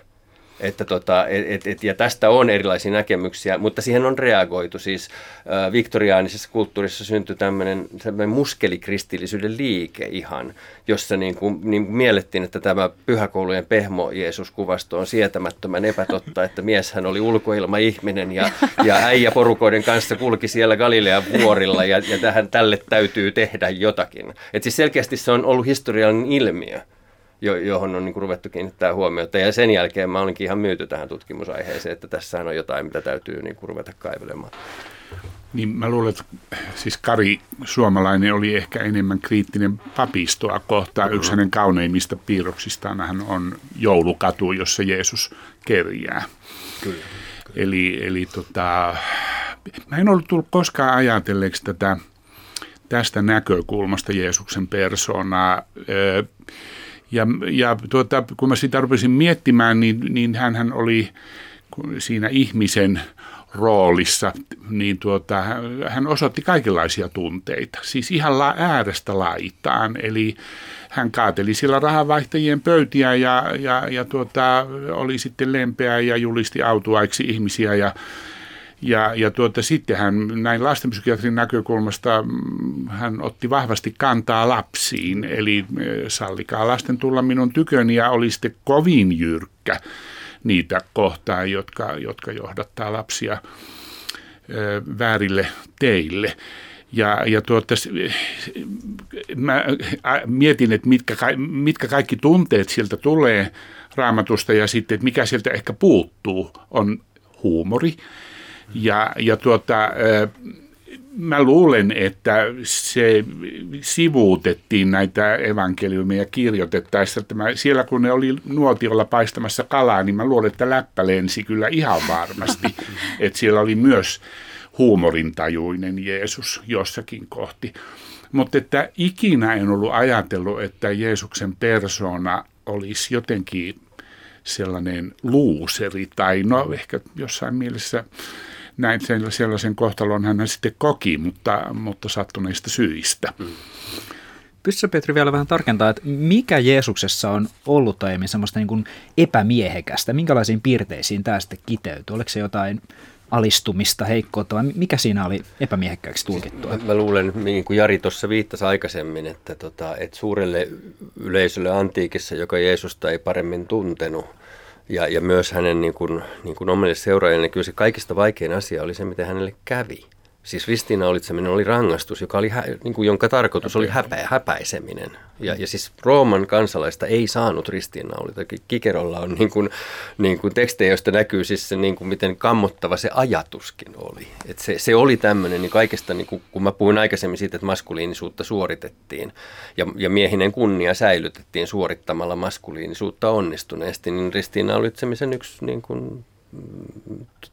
Että tota, et, et, ja tästä on erilaisia näkemyksiä, mutta siihen on reagoitu. Siis äh, viktoriaanisessa kulttuurissa syntyi tämmöinen muskelikristillisyyden liike ihan, jossa niin kuin, niin kuin miellettiin, että tämä pyhäkoulujen pehmo Jeesus-kuvasto on sietämättömän epätotta, että mieshän oli ulkoilma-ihminen ja, ja äijä porukoiden kanssa kulki siellä Galilean vuorilla ja, ja tähän, tälle täytyy tehdä jotakin. Et siis selkeästi se on ollut historiallinen ilmiö johon on niin kuin ruvettu kiinnittää huomiota. Ja sen jälkeen mä olinkin ihan myyty tähän tutkimusaiheeseen, että tässä on jotain, mitä täytyy niin kuin ruveta kaivelemaan. Niin mä luulen, että siis Kari Suomalainen oli ehkä enemmän kriittinen papistoa kohtaan. Yksi hänen kauneimmista piirroksistaan hän on joulukatu, jossa Jeesus kerjää. Kyllä. Eli, eli tota, mä en ollut tullut koskaan ajatelleeksi tätä, tästä näkökulmasta Jeesuksen persoonaa. Ja, ja tuota, kun mä sitä rupesin miettimään, niin, niin hän oli siinä ihmisen roolissa, niin tuota, hän osoitti kaikenlaisia tunteita, siis ihan la, äärestä laitaan. Eli hän kaateli sillä rahavaihtajien pöytiä ja, ja, ja tuota, oli sitten lempeä ja julisti autuaiksi ihmisiä ja ja, ja tuota, sitten hän näin lastenpsykiatrin näkökulmasta mm, hän otti vahvasti kantaa lapsiin, eli e, sallikaa lasten tulla minun tyköni ja oli sitten kovin jyrkkä niitä kohtaan, jotka, jotka johdattaa lapsia ö, e, väärille teille. Ja, ja tuota, mä mietin, että mitkä, mitkä kaikki tunteet sieltä tulee raamatusta ja sitten, että mikä sieltä ehkä puuttuu, on huumori ja, ja tuota, mä luulen, että se sivuutettiin näitä evankeliumia kirjoitettaessa. Että mä, siellä kun ne oli nuotiolla paistamassa kalaa, niin mä luulen, että läppä lensi kyllä ihan varmasti. *laughs* että siellä oli myös huumorintajuinen Jeesus jossakin kohti. Mutta että ikinä en ollut ajatellut, että Jeesuksen persona olisi jotenkin sellainen luuseri tai no ehkä jossain mielessä näin sellaisen kohtalon hän sitten koki, mutta, mutta sattuneista syistä. Mm. Pystytkö Petri vielä vähän tarkentaa, että mikä Jeesuksessa on ollut aiemmin semmoista niin kuin epämiehekästä? Minkälaisiin piirteisiin tämä sitten kiteytyy? Oliko se jotain alistumista, heikkoutta vai mikä siinä oli epämiehekkääksi tulkittua? Mä, mä luulen, niin kuin Jari tuossa viittasi aikaisemmin, että, tota, että suurelle yleisölle antiikissa, joka Jeesusta ei paremmin tuntenut, ja, ja myös hänen niin kuin, niin kuin omille seuraajille, niin kyllä se kaikista vaikein asia oli se, miten hänelle kävi. Siis ristiinnaulitseminen oli rangaistus, joka oli, niin kuin, jonka tarkoitus oli häpä, häpäiseminen. Ja, ja siis Rooman kansalaista ei saanut ristiinnaulita. Kikerolla on niin kuin, niin kuin tekstejä, joista näkyy siis se, niin kuin, miten kammottava se ajatuskin oli. Et se, se oli tämmöinen, niin kaikesta, niin kuin, kun mä puhuin aikaisemmin siitä, että maskuliinisuutta suoritettiin ja, ja miehinen kunnia säilytettiin suorittamalla maskuliinisuutta onnistuneesti, niin ristiinnaulitsemisen yksi niin kuin,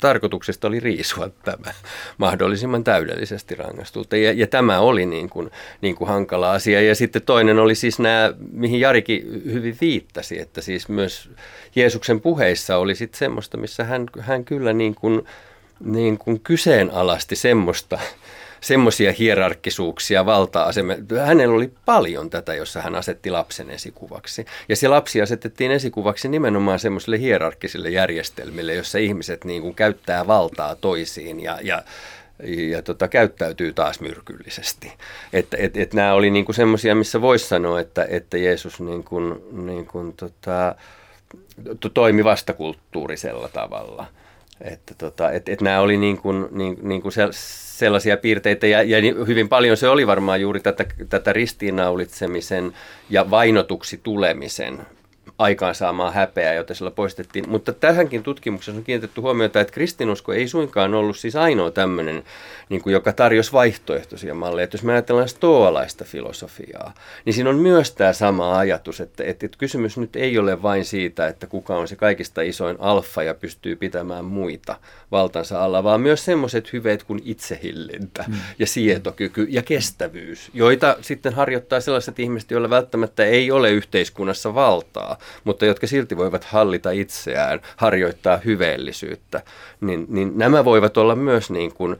tarkoituksesta oli riisua tämä mahdollisimman täydellisesti rangaistulta. Ja, ja tämä oli niin kuin, niin kuin hankala asia. Ja sitten toinen oli siis nämä, mihin Jarikin hyvin viittasi, että siis myös Jeesuksen puheissa oli sitten semmoista, missä hän, hän kyllä niin kuin, niin kuin kyseenalaisti semmoista, semmoisia hierarkkisuuksia, valta-asemia. Hänellä oli paljon tätä, jossa hän asetti lapsen esikuvaksi. Ja se lapsi asetettiin esikuvaksi nimenomaan semmoisille hierarkkisille järjestelmille, jossa ihmiset niin kuin käyttää valtaa toisiin ja, ja ja tota, käyttäytyy taas myrkyllisesti. Että et, et nämä oli niinku semmoisia, missä voisi sanoa, että, että Jeesus niinku, niinku, tota, to, toimi vastakulttuurisella tavalla. Että tota, et, et nämä oli niin kuin, niin, niin kuin sellaisia piirteitä ja, ja hyvin paljon se oli varmaan juuri tätä, tätä ristiinnaulitsemisen ja vainotuksi tulemisen aikaansaamaa häpeää, jota sillä poistettiin. Mutta tähänkin tutkimuksessa on kiinnitetty huomiota, että kristinusko ei suinkaan ollut siis ainoa tämmöinen, niin kuin, joka tarjosi vaihtoehtoisia malleja. Että jos me ajatellaan stoalaista filosofiaa, niin siinä on myös tämä sama ajatus, että, että, että kysymys nyt ei ole vain siitä, että kuka on se kaikista isoin alfa ja pystyy pitämään muita valtansa alla, vaan myös semmoiset hyveet kuin itsehillintä mm. ja sietokyky ja kestävyys, joita sitten harjoittaa sellaiset ihmiset, joilla välttämättä ei ole yhteiskunnassa valtaa, mutta jotka silti voivat hallita itseään, harjoittaa hyveellisyyttä, niin, niin nämä voivat olla myös niin kuin,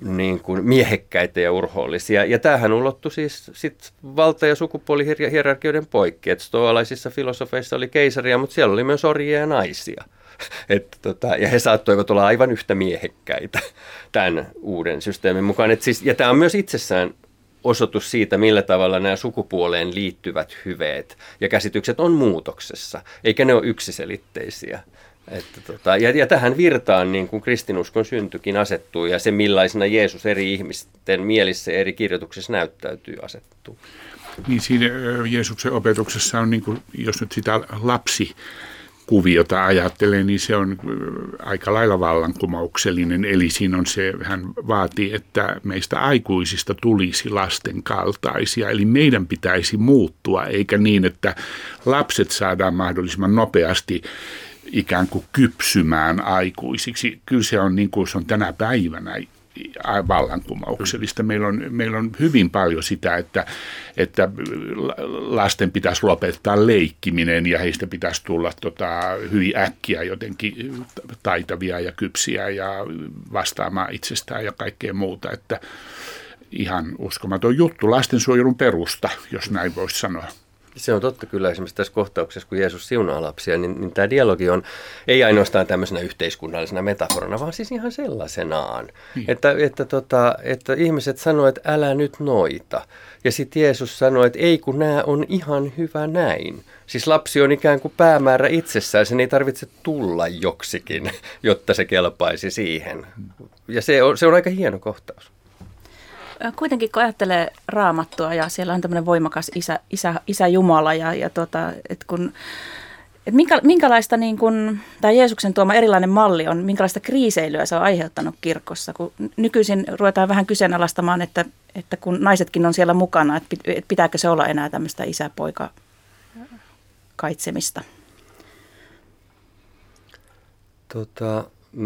niin kuin miehekkäitä ja urhoollisia. Ja tämähän ulottui siis sit valta- ja sukupuolihierarkioiden poikki. Et stoalaisissa filosofeissa oli keisaria, mutta siellä oli myös orjia ja naisia. *laughs* Et tota, ja he saattoivat olla aivan yhtä miehekkäitä tämän uuden systeemin mukaan. Et siis, ja tämä on myös itsessään osoitus siitä, millä tavalla nämä sukupuoleen liittyvät hyveet ja käsitykset on muutoksessa, eikä ne ole yksiselitteisiä. Että tota, ja, ja tähän virtaan niin kuin kristinuskon syntykin asettuu ja se millaisena Jeesus eri ihmisten mielissä eri kirjoituksissa näyttäytyy asettuu. Niin siinä Jeesuksen opetuksessa on, niin kuin, jos nyt sitä lapsi kuviota ajattelee, niin se on aika lailla vallankumouksellinen. Eli siinä on se, hän vaatii, että meistä aikuisista tulisi lasten kaltaisia. Eli meidän pitäisi muuttua, eikä niin, että lapset saadaan mahdollisimman nopeasti ikään kuin kypsymään aikuisiksi. Kyllä se on niin kuin se on tänä päivänä vallankumouksellista. Meillä on, meillä on hyvin paljon sitä, että, että lasten pitäisi lopettaa leikkiminen ja heistä pitäisi tulla tota, hyvin äkkiä jotenkin taitavia ja kypsiä ja vastaamaan itsestään ja kaikkea muuta. Että ihan uskomaton juttu, lastensuojelun perusta, jos näin voisi sanoa. Se on totta kyllä esimerkiksi tässä kohtauksessa, kun Jeesus siunaa lapsia, niin, niin tämä dialogi on ei ainoastaan tämmöisenä yhteiskunnallisena metaforana, vaan siis ihan sellaisenaan. Niin. Että, että, tota, että ihmiset sanoivat, että älä nyt noita. Ja sitten Jeesus sanoi, että ei kun nämä on ihan hyvä näin. Siis lapsi on ikään kuin päämäärä itsessään, sen ei tarvitse tulla joksikin, jotta se kelpaisi siihen. Ja se on, se on aika hieno kohtaus. Kuitenkin kun ajattelee raamattua ja siellä on tämmöinen voimakas isä, isä, isä Jumala ja, ja tota, et kun, et minkä, minkälaista niin kun, tämä Jeesuksen tuoma erilainen malli on, minkälaista kriiseilyä se on aiheuttanut kirkossa, kun nykyisin ruvetaan vähän kyseenalaistamaan, että, että kun naisetkin on siellä mukana, että pitääkö se olla enää tämmöistä isäpoika kaitsemista? Tota,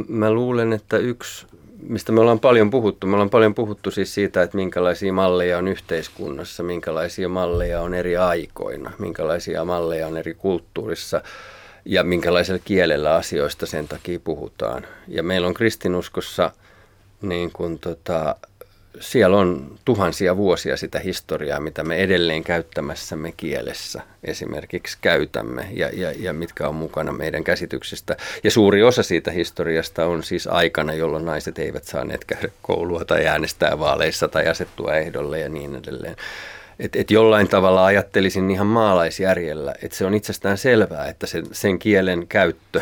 mä luulen, että yksi mistä me ollaan paljon puhuttu. Me ollaan paljon puhuttu siis siitä, että minkälaisia malleja on yhteiskunnassa, minkälaisia malleja on eri aikoina, minkälaisia malleja on eri kulttuurissa ja minkälaisella kielellä asioista sen takia puhutaan. Ja meillä on kristinuskossa niin kuin tota, siellä on tuhansia vuosia sitä historiaa, mitä me edelleen käyttämässämme kielessä esimerkiksi käytämme ja, ja, ja mitkä on mukana meidän käsityksistä. Ja suuri osa siitä historiasta on siis aikana, jolloin naiset eivät saaneet käydä koulua tai äänestää vaaleissa tai asettua ehdolle ja niin edelleen. Et, et jollain tavalla ajattelisin ihan maalaisjärjellä, että se on itsestään selvää, että sen, sen kielen käyttö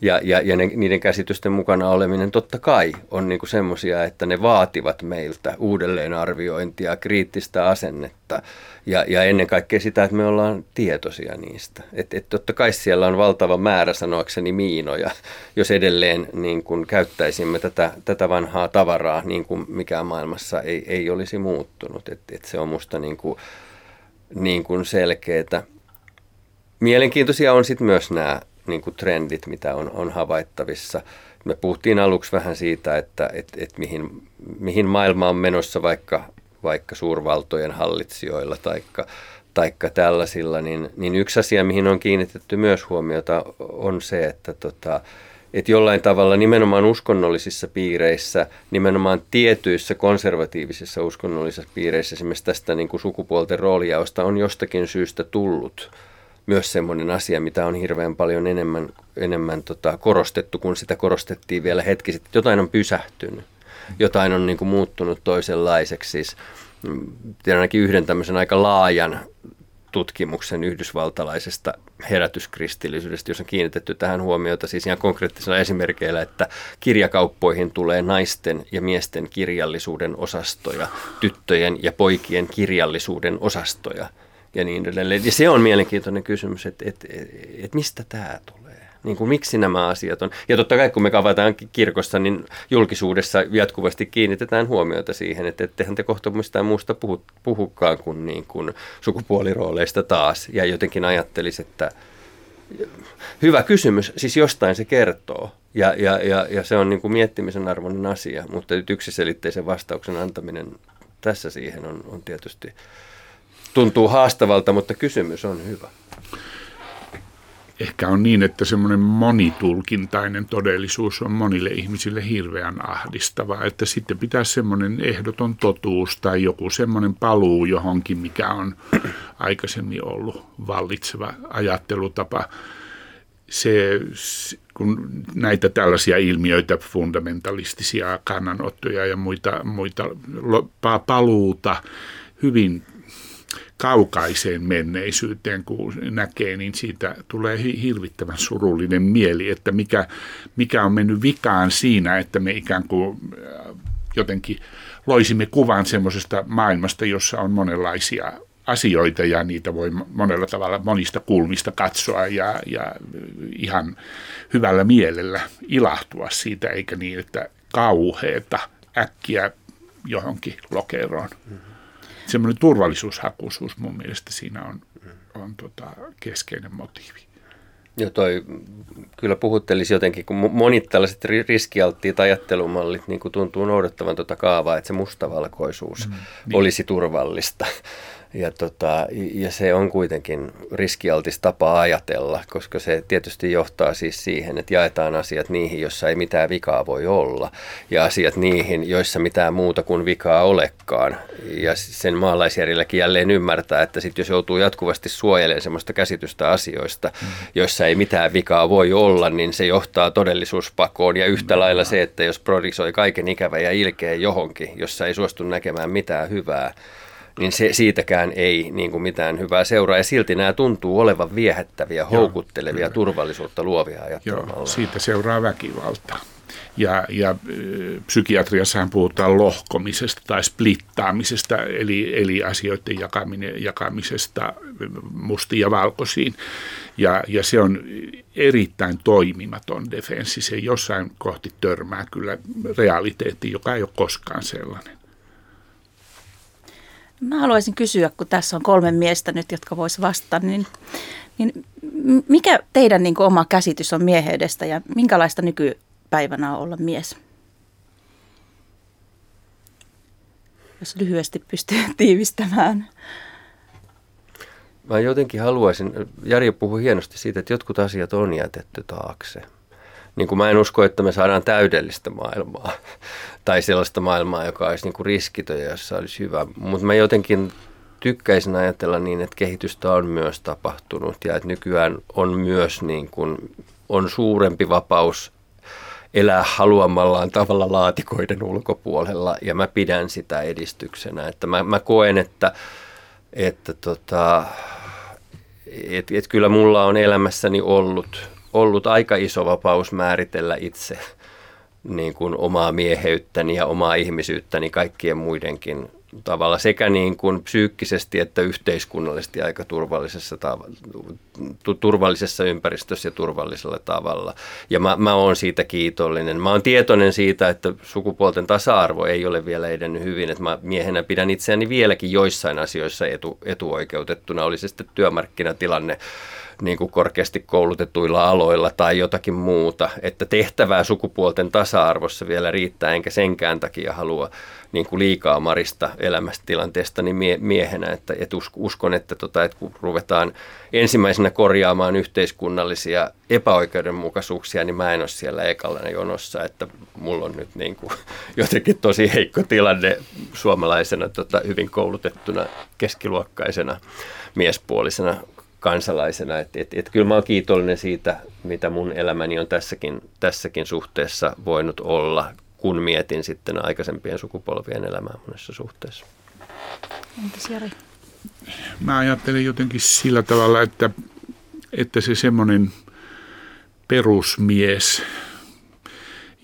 ja, ja, ja ne, niiden käsitysten mukana oleminen totta kai on niinku semmoisia, että ne vaativat meiltä uudelleenarviointia, kriittistä asennetta ja, ja ennen kaikkea sitä, että me ollaan tietoisia niistä. Että et totta kai siellä on valtava määrä sanoakseni miinoja, jos edelleen niin kun käyttäisimme tätä, tätä vanhaa tavaraa, niin kuin mikään maailmassa ei, ei olisi muuttunut. Et, et se on musta niin kuin, niin kuin selkeää. Mielenkiintoisia on sitten myös nämä niin kuin trendit, mitä on, on havaittavissa. Me puhuttiin aluksi vähän siitä, että et, et mihin, mihin maailma on menossa vaikka, vaikka suurvaltojen hallitsijoilla taikka, taikka tällaisilla, niin, niin yksi asia, mihin on kiinnitetty myös huomiota, on se, että tota, että jollain tavalla nimenomaan uskonnollisissa piireissä, nimenomaan tietyissä konservatiivisissa uskonnollisissa piireissä esimerkiksi tästä niin kuin sukupuolten roolijaosta on jostakin syystä tullut – myös semmoinen asia, mitä on hirveän paljon enemmän, enemmän tota, korostettu, kun sitä korostettiin vielä hetki sitten. Jotain on pysähtynyt, jotain on niin kuin, muuttunut toisenlaiseksi. Siis, mm, tiedän ainakin yhden tämmöisen aika laajan tutkimuksen yhdysvaltalaisesta herätyskristillisyydestä, jossa on kiinnitetty tähän huomiota siis ihan konkreettisilla esimerkkeillä, että kirjakauppoihin tulee naisten ja miesten kirjallisuuden osastoja, tyttöjen ja poikien kirjallisuuden osastoja – ja niin edelleen. Ja se on mielenkiintoinen kysymys, että, että, että mistä tämä tulee? Niin kuin, miksi nämä asiat on? Ja totta kai kun me kavataan kirkossa, niin julkisuudessa jatkuvasti kiinnitetään huomiota siihen, että ettehän te kohta mistään muusta puhu, puhukaan kuin, niin kuin sukupuolirooleista taas. Ja jotenkin ajattelisi, että hyvä kysymys, siis jostain se kertoo. Ja, ja, ja, ja se on niin kuin miettimisen arvoinen asia, mutta yksiselitteisen vastauksen antaminen tässä siihen on, on tietysti tuntuu haastavalta, mutta kysymys on hyvä. Ehkä on niin, että semmoinen monitulkintainen todellisuus on monille ihmisille hirveän ahdistava, että sitten pitäisi semmoinen ehdoton totuus tai joku semmoinen paluu johonkin, mikä on aikaisemmin ollut vallitseva ajattelutapa. Se, kun näitä tällaisia ilmiöitä, fundamentalistisia kannanottoja ja muita, muita paluuta hyvin kaukaiseen menneisyyteen, kun näkee, niin siitä tulee hirvittävän surullinen mieli, että mikä, mikä on mennyt vikaan siinä, että me ikään kuin äh, jotenkin loisimme kuvan semmoisesta maailmasta, jossa on monenlaisia asioita ja niitä voi monella tavalla monista kulmista katsoa ja, ja ihan hyvällä mielellä ilahtua siitä, eikä niin, että kauheeta äkkiä johonkin lokeroon. Mm-hmm semmoinen turvallisuushakuisuus mun mielestä siinä on, on tota keskeinen motiivi. Joo, toi kyllä puhuttelisi jotenkin, kun monit tällaiset riskialttiit ajattelumallit niin kuin tuntuu noudattavan tuota kaavaa, että se mustavalkoisuus mm, niin. olisi turvallista. Ja, tota, ja se on kuitenkin riskialtis tapa ajatella, koska se tietysti johtaa siis siihen, että jaetaan asiat niihin, joissa ei mitään vikaa voi olla, ja asiat niihin, joissa mitään muuta kuin vikaa olekaan. Ja sen maalaisjärjelläkin jälleen ymmärtää, että sit jos joutuu jatkuvasti suojelemaan sellaista käsitystä asioista, joissa ei mitään vikaa voi olla, niin se johtaa todellisuuspakoon. Ja yhtä lailla se, että jos prodisoi kaiken ikävä ja ilkeä johonkin, jossa ei suostu näkemään mitään hyvää, niin se, siitäkään ei niin kuin mitään hyvää seuraa. Ja silti nämä tuntuu olevan viehättäviä, Joo, houkuttelevia, kyllä. turvallisuutta luovia ajattelemalla. Joo, siitä seuraa väkivaltaa. Ja, ja psykiatriassahan puhutaan lohkomisesta tai splittaamisesta, eli, eli asioiden jakaminen, jakamisesta mustiin ja valkoisiin. Ja, ja se on erittäin toimimaton defenssi. Se jossain kohti törmää kyllä realiteetti, joka ei ole koskaan sellainen. Mä haluaisin kysyä, kun tässä on kolme miestä nyt, jotka voisivat vastata, niin, niin mikä teidän niin kuin, oma käsitys on mieheydestä ja minkälaista nykypäivänä on olla mies? Jos lyhyesti pystyy *laughs* tiivistämään. Mä jotenkin haluaisin, Jari puhui hienosti siitä, että jotkut asiat on jätetty taakse – niin kuin mä en usko, että me saadaan täydellistä maailmaa *laughs* tai sellaista maailmaa, joka olisi niin kuin riskitön ja jossa olisi hyvä. Mutta mä jotenkin tykkäisin ajatella niin, että kehitystä on myös tapahtunut ja että nykyään on myös niin kuin, on suurempi vapaus elää haluamallaan tavalla laatikoiden ulkopuolella ja mä pidän sitä edistyksenä. Että mä, mä koen, että, että tota, et, et kyllä mulla on elämässäni ollut, ollut aika iso vapaus määritellä itse niin kuin omaa mieheyttäni ja omaa ihmisyyttäni kaikkien muidenkin tavalla sekä niin kuin psyykkisesti että yhteiskunnallisesti aika turvallisessa, turvallisessa ympäristössä ja turvallisella tavalla. Ja mä, mä oon siitä kiitollinen. Mä oon tietoinen siitä, että sukupuolten tasa-arvo ei ole vielä edennyt hyvin. Että mä miehenä pidän itseäni vieläkin joissain asioissa etu, etuoikeutettuna. Oli se sitten työmarkkinatilanne niin kuin korkeasti koulutetuilla aloilla tai jotakin muuta, että tehtävää sukupuolten tasa-arvossa vielä riittää, enkä senkään takia halua niin kuin liikaa marista elämästilanteesta niin mie- miehenä, että et uskon, että, tota, että kun ruvetaan ensimmäisenä korjaamaan yhteiskunnallisia epäoikeudenmukaisuuksia, niin mä en ole siellä ekalla jonossa, että mulla on nyt niin kuin *laughs* jotenkin tosi heikko tilanne suomalaisena tota, hyvin koulutettuna keskiluokkaisena miespuolisena kansalaisena. Että et, et kyllä mä oon kiitollinen siitä, mitä mun elämäni on tässäkin, tässäkin suhteessa voinut olla, kun mietin sitten aikaisempien sukupolvien elämää monessa suhteessa. Entäs Jari? Mä ajattelen jotenkin sillä tavalla, että, että se semmoinen perusmies,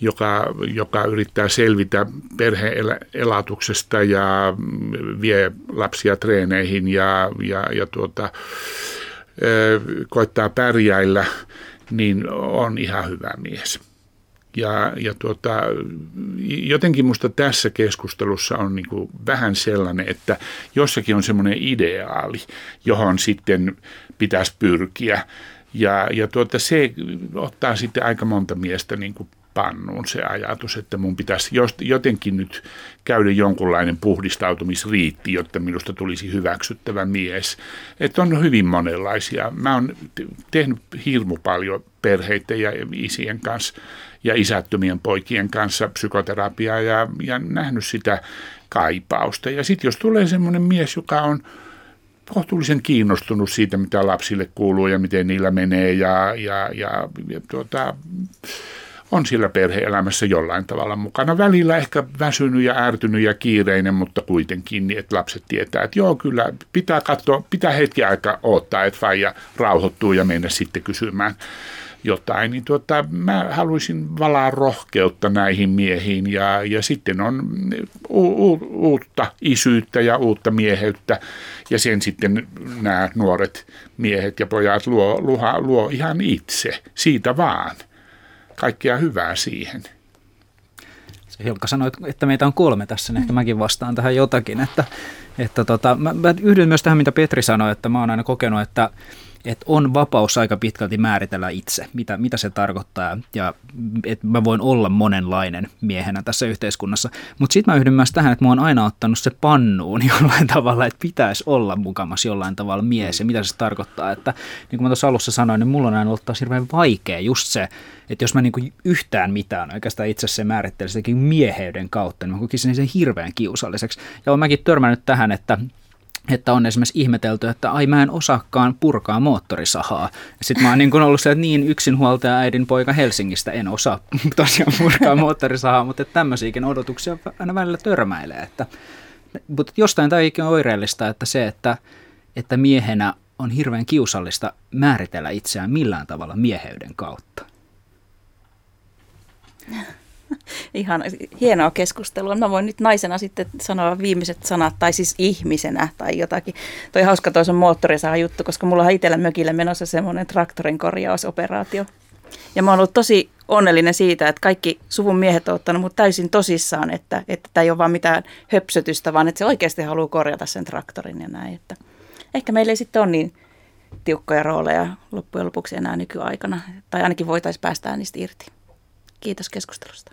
joka, joka yrittää selvitä perheelatuksesta ja vie lapsia treeneihin ja, ja, ja tuota, koittaa pärjäillä, niin on ihan hyvä mies. Ja, ja tuota, jotenkin minusta tässä keskustelussa on niin kuin vähän sellainen, että jossakin on semmoinen ideaali, johon sitten pitäisi pyrkiä. Ja, ja tuota, se ottaa sitten aika monta miestä niin kuin pannuun se ajatus, että mun pitäisi jotenkin nyt käydä jonkunlainen puhdistautumisriitti, jotta minusta tulisi hyväksyttävä mies. Että on hyvin monenlaisia. Mä oon tehnyt hirmu paljon perheiden ja isien kanssa ja isättömien poikien kanssa psykoterapiaa ja, ja nähnyt sitä kaipausta. Ja sitten jos tulee semmoinen mies, joka on kohtuullisen kiinnostunut siitä, mitä lapsille kuuluu ja miten niillä menee ja, ja, ja, ja tuota, on sillä perheelämässä jollain tavalla mukana. Välillä ehkä väsynyt ja ärtynyt ja kiireinen, mutta kuitenkin niin, että lapset tietää, että joo kyllä pitää katsoa, pitää hetki aikaa odottaa, että faija rauhoittuu ja mennä sitten kysymään jotain, niin tuota, mä haluaisin valaa rohkeutta näihin miehiin ja, ja sitten on u- u- uutta isyyttä ja uutta mieheyttä ja sen sitten nämä nuoret miehet ja pojat luo, luo, luo ihan itse, siitä vaan kaikkea hyvää siihen. Hilkka sanoi, että meitä on kolme tässä, niin ehkä mäkin vastaan tähän jotakin. Että, että tota, mä, mä yhdyn myös tähän, mitä Petri sanoi, että mä oon aina kokenut, että että on vapaus aika pitkälti määritellä itse, mitä, mitä se tarkoittaa ja että mä voin olla monenlainen miehenä tässä yhteiskunnassa. Mutta sitten mä yhdyn myös tähän, että mä oon aina ottanut se pannuun *laughs* jollain tavalla, että pitäisi olla mukamas jollain tavalla mies ja mitä se tarkoittaa. Että niin kuin mä tuossa alussa sanoin, niin mulla on aina ollut taas hirveän vaikea just se, että jos mä niin kuin yhtään mitään oikeastaan itse se määrittelisin mieheyden kautta, niin mä kokisin sen hirveän kiusalliseksi. Ja olen mäkin törmännyt tähän, että että on esimerkiksi ihmetelty, että ai mä en osaakaan purkaa moottorisahaa. Sitten mä oon niin kuin ollut se, että niin yksinhuoltaja äidin poika Helsingistä en osaa *laughs* tosiaan purkaa moottorisahaa, mutta tämmöisiäkin odotuksia aina välillä törmäilee. Että, mutta jostain tämä on oireellista, että se, että, että miehenä on hirveän kiusallista määritellä itseään millään tavalla mieheyden kautta. *laughs* Ihan hienoa keskustelua. Mä voin nyt naisena sitten sanoa viimeiset sanat, tai siis ihmisenä tai jotakin. Toi hauska toisen moottorisaha juttu, koska mulla on itsellä mökille menossa semmoinen traktorin korjausoperaatio. Ja mä oon ollut tosi onnellinen siitä, että kaikki suvun miehet on ottanut mut täysin tosissaan, että, että tämä ei ole vaan mitään höpsötystä, vaan että se oikeasti haluaa korjata sen traktorin ja näin. Että ehkä meillä ei sitten ole niin tiukkoja rooleja loppujen lopuksi enää nykyaikana, tai ainakin voitaisiin päästää niistä irti. Kiitos keskustelusta.